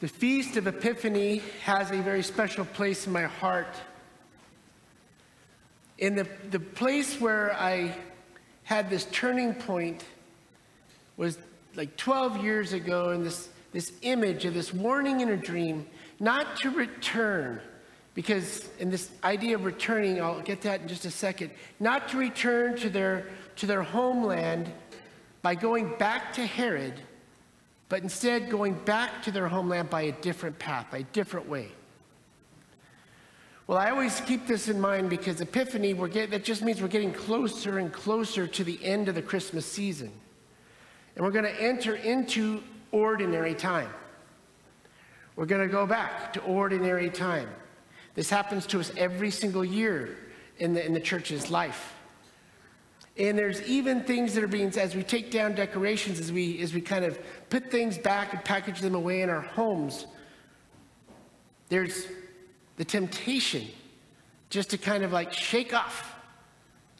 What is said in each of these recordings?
The Feast of Epiphany has a very special place in my heart. In the, the place where I had this turning point was like 12 years ago, and this, this image of this warning in a dream not to return, because in this idea of returning, I'll get that in just a second, not to return to their, to their homeland by going back to Herod but instead going back to their homeland by a different path, by a different way. Well, I always keep this in mind because Epiphany, we're get, that just means we're getting closer and closer to the end of the Christmas season. And we're going to enter into ordinary time. We're going to go back to ordinary time. This happens to us every single year in the, in the church's life. And there's even things that are being, as we take down decorations, as we, as we kind of put things back and package them away in our homes, there's the temptation just to kind of like shake off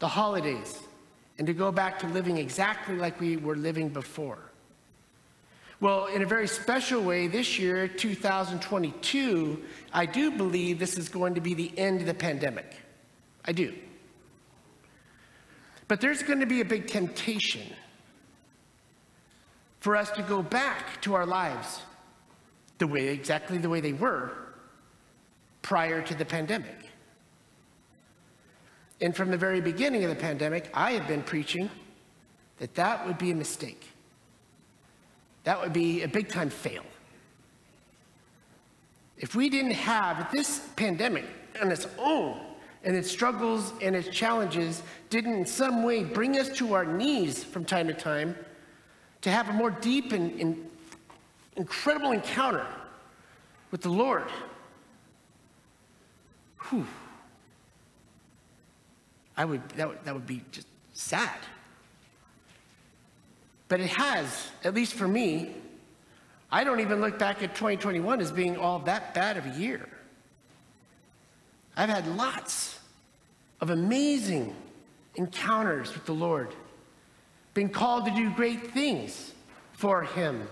the holidays and to go back to living exactly like we were living before. Well, in a very special way, this year, 2022, I do believe this is going to be the end of the pandemic. I do. But there's going to be a big temptation for us to go back to our lives the way exactly the way they were prior to the pandemic. And from the very beginning of the pandemic, I have been preaching that that would be a mistake. That would be a big time fail. If we didn't have this pandemic on its own and its struggles and its challenges didn't in some way bring us to our knees from time to time to have a more deep and, and incredible encounter with the Lord. Whew. I would, that, would, that would be just sad. But it has, at least for me, I don't even look back at 2021 as being all that bad of a year. I've had lots of amazing encounters with the Lord, been called to do great things for Him,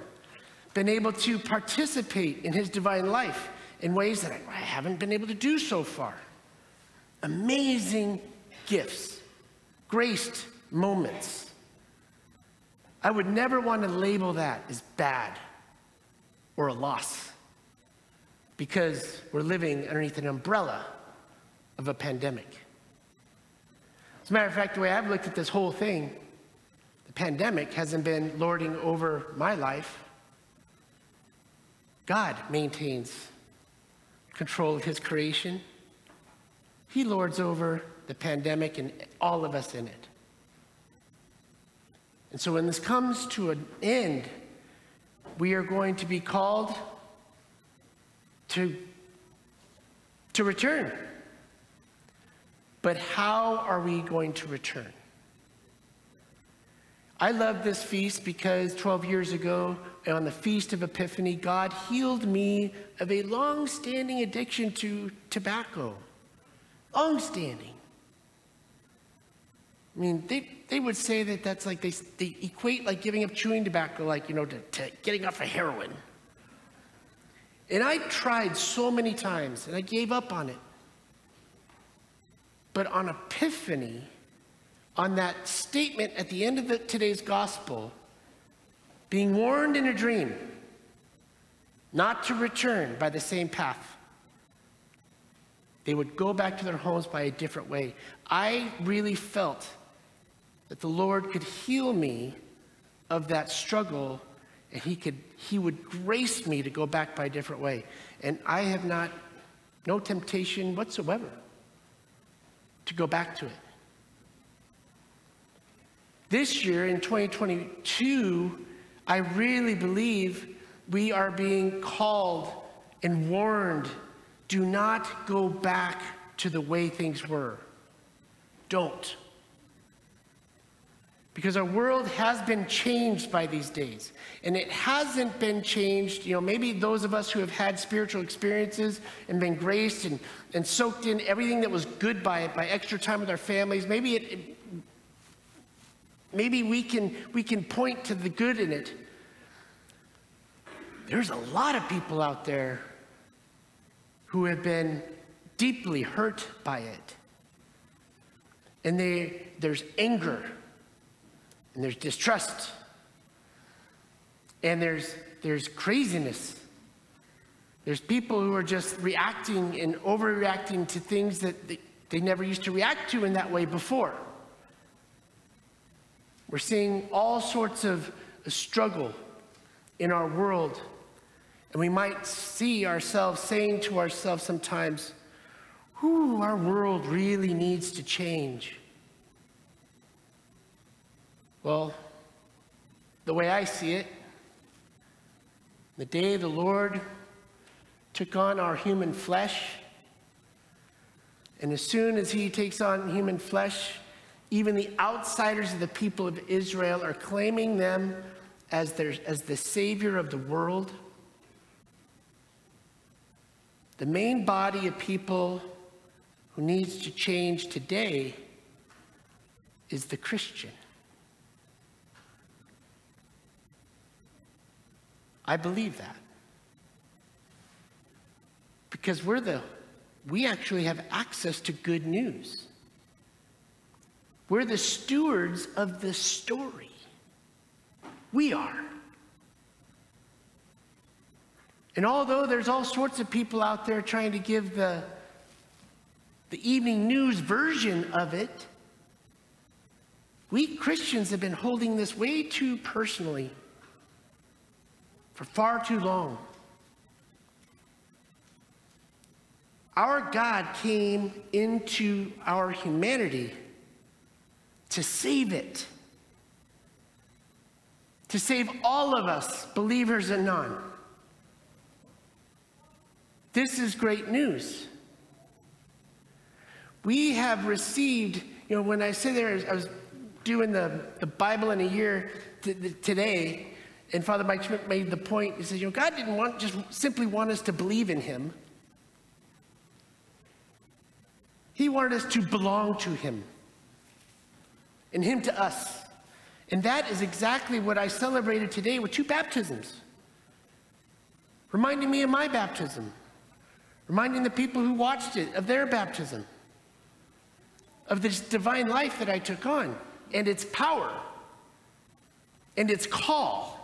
been able to participate in His divine life in ways that I haven't been able to do so far. Amazing gifts, graced moments. I would never want to label that as bad or a loss because we're living underneath an umbrella of a pandemic. As a matter of fact, the way I've looked at this whole thing, the pandemic hasn't been lording over my life. God maintains control of his creation. He lords over the pandemic and all of us in it. And so when this comes to an end, we are going to be called to, to return. But how are we going to return? I love this feast because 12 years ago, on the Feast of Epiphany, God healed me of a long standing addiction to tobacco. Long standing. I mean, they, they would say that that's like they, they equate like giving up chewing tobacco, like, you know, to, to getting off of heroin. And I tried so many times and I gave up on it. But on Epiphany, on that statement at the end of today's gospel, being warned in a dream not to return by the same path, they would go back to their homes by a different way. I really felt that the Lord could heal me of that struggle and he could he would grace me to go back by a different way. And i have not no temptation whatsoever to go back to it. This year in 2022, I really believe we are being called and warned do not go back to the way things were. Don't. Because our world has been changed by these days. And it hasn't been changed, you know, maybe those of us who have had spiritual experiences and been graced and, and soaked in everything that was good by it, by extra time with our families, maybe it, it maybe we can we can point to the good in it. there's a lot of people out there who have been deeply hurt by it. And they, there's anger, and there's distrust, and there's, there's craziness. There's people who are just reacting and overreacting to things that they, they never used to react to in that way before. We're seeing all sorts of struggle in our world. And we might see ourselves saying to ourselves sometimes, Whew, our world really needs to change. Well, the way I see it, the day the Lord took on our human flesh, and as soon as he takes on human flesh, even the outsiders of the people of Israel are claiming them as, their, as the savior of the world. The main body of people who needs to change today is the Christian. I believe that. Because we're the, we actually have access to good news. We're the stewards of the story. We are. And although there's all sorts of people out there trying to give the the evening news version of it, we Christians have been holding this way too personally for far too long. Our God came into our humanity to save it, to save all of us, believers and non. This is great news we have received, you know, when I say there, I was doing the, the Bible in a year t- today, and Father Mike Schmitz made the point. He says, you know, God didn't want just simply want us to believe in Him. He wanted us to belong to Him, and Him to us. And that is exactly what I celebrated today with two baptisms, reminding me of my baptism, reminding the people who watched it of their baptism of this divine life that I took on and its power and its call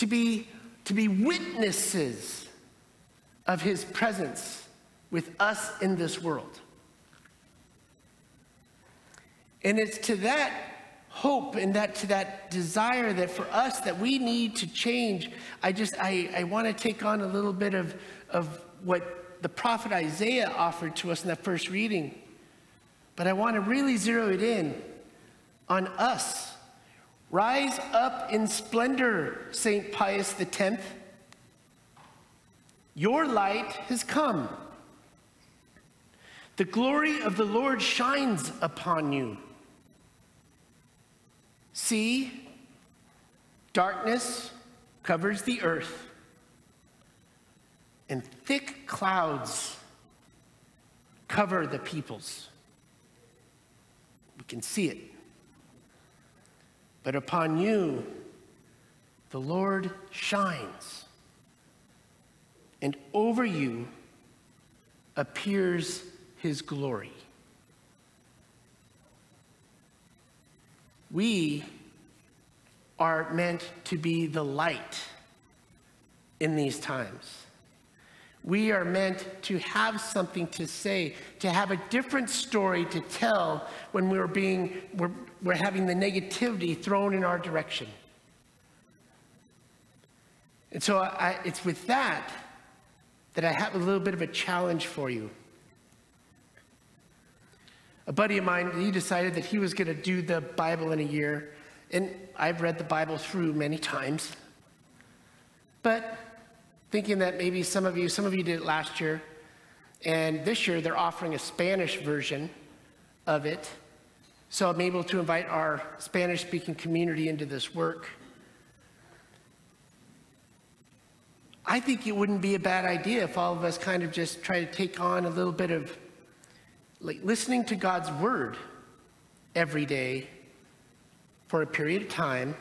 to be, to be witnesses of his presence with us in this world. And it's to that hope and that to that desire that for us that we need to change. I just I, I want to take on a little bit of, of what the prophet Isaiah offered to us in that first reading. But I want to really zero it in on us. Rise up in splendor, St. Pius X. Your light has come. The glory of the Lord shines upon you. See, darkness covers the earth and thick clouds cover the peoples. We can see it. But upon you, the Lord shines, and over you appears his glory. We are meant to be the light in these times. We are meant to have something to say, to have a different story to tell when we're being, we're, we're having the negativity thrown in our direction. And so I, it's with that that I have a little bit of a challenge for you. A buddy of mine, he decided that he was going to do the Bible in a year. And I've read the Bible through many times. But thinking that maybe some of you, some of you did it last year, and this year they're offering a Spanish version of it. So I'm able to invite our Spanish speaking community into this work. I think it wouldn't be a bad idea if all of us kind of just try to take on a little bit of like listening to God's word every day for a period of time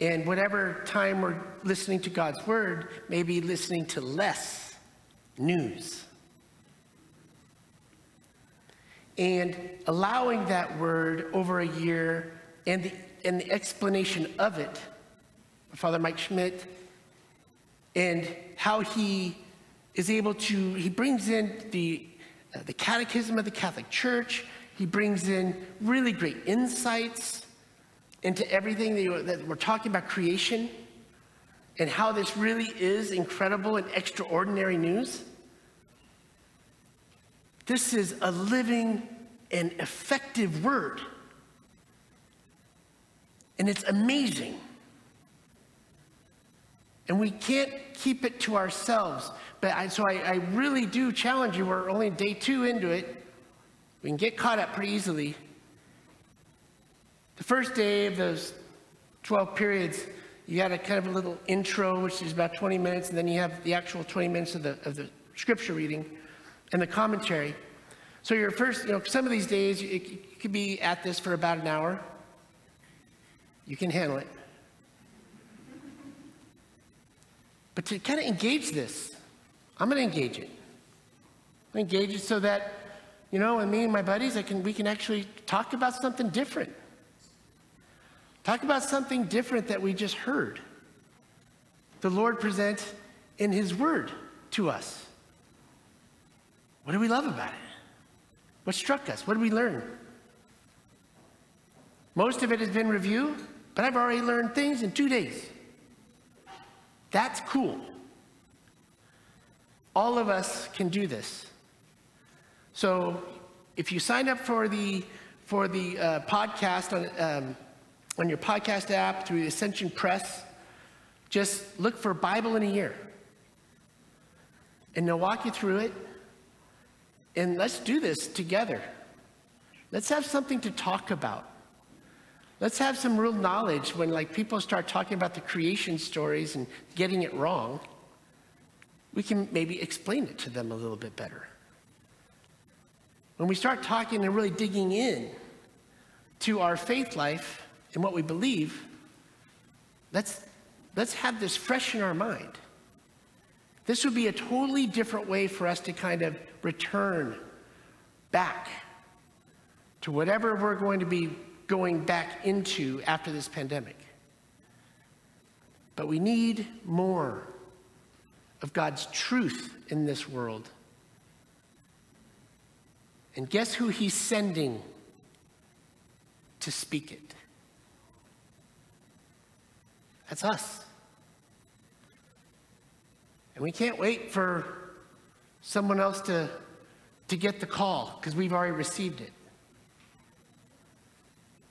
And whatever time we're listening to God's word, maybe listening to less news. And allowing that word over a year and the, and the explanation of it, Father Mike Schmitz, and how he is able to, he brings in the, uh, the catechism of the Catholic Church, he brings in really great insights into everything that, you, that we're talking about creation and how this really is incredible and extraordinary news. This is a living and effective word. And it's amazing. And we can't keep it to ourselves. But I, so I, I really do challenge you. We're only day two into it. We can get caught up pretty easily. The first day of those 12 periods, you got a kind of a little intro, which is about 20 minutes, and then you have the actual 20 minutes of the, of the scripture reading and the commentary. So your first, you know, some of these days, you, could be at this for about an hour. You can handle it. But to kind of engage this, I'm going to engage it. I'm engage it so that, you know, and me and my buddies, I can, we can actually talk about something different. Talk about something different that we just heard. The Lord present in His Word to us. What do we love about it? What struck us? What did we learn? Most of it has been review, but I've already learned things in two days. That's cool. All of us can do this. So if you sign up for the, for the uh, podcast on, um, on your podcast app through the Ascension Press, just look for Bible in a year. And they'll walk you through it. And let's do this together. Let's have something to talk about. Let's have some real knowledge when like people start talking about the creation stories and getting it wrong. We can maybe explain it to them a little bit better. When we start talking and really digging in to our faith life and what we believe, let's, let's have this fresh in our mind. This would be a totally different way for us to kind of return back to whatever we're going to be going back into after this pandemic. But we need more of God's truth in this world. And guess who he's sending to speak it? That's us. And we can't wait for someone else to, to get the call because we've already received it.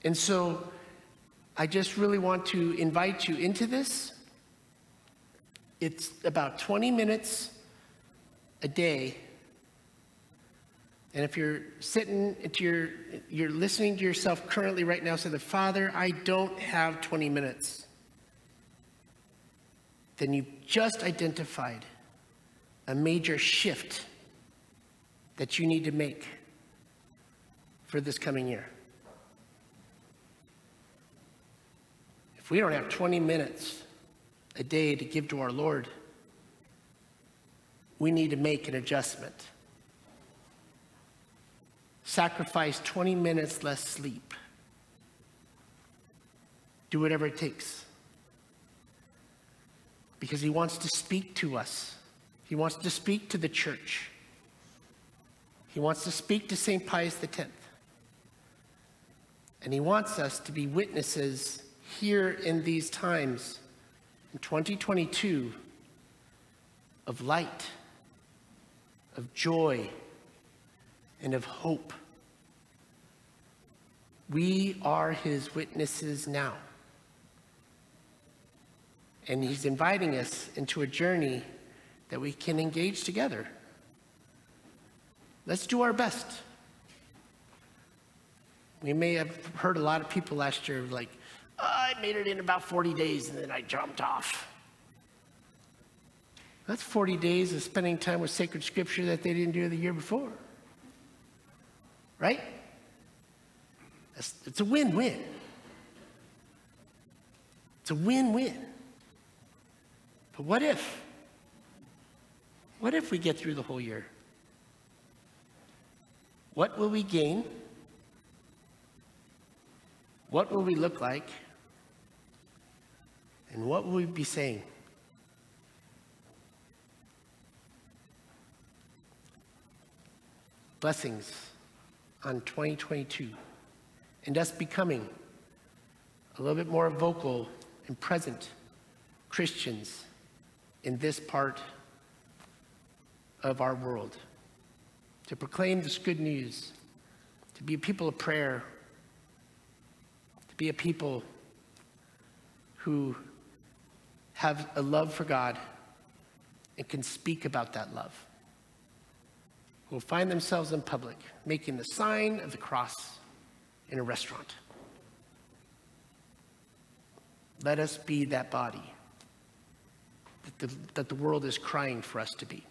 And so I just really want to invite you into this. It's about 20 minutes a day. And if you're sitting at your, you're listening to yourself currently right now, say, the Father, I don't have 20 minutes. Then you've just identified a major shift that you need to make for this coming year. If we don't have 20 minutes a day to give to our Lord, we need to make an adjustment. Sacrifice 20 minutes less sleep. Do whatever it takes. Because He wants to speak to us, He wants to speak to the church, He wants to speak to St. Pius X. And He wants us to be witnesses here in these times, in 2022, of light, of joy, and of hope. We are his witnesses now. And he's inviting us into a journey that we can engage together. Let's do our best. We may have heard a lot of people last year like, oh, I made it in about 40 days and then I jumped off. That's 40 days of spending time with sacred scripture that they didn't do the year before. Right? it's a win win. It's It's a win win. But what if? What if we get through the whole year? What will we gain? What will we look like? And what will we be saying? Blessings on 2022 and us becoming a little bit more vocal and present Christians in this part of our world. To proclaim this good news, to be a people of prayer, to be a people who have a love for God and can speak about that love. Who will find themselves in public making the sign of the cross in a restaurant. Let us be that body that the, that the world is crying for us to be.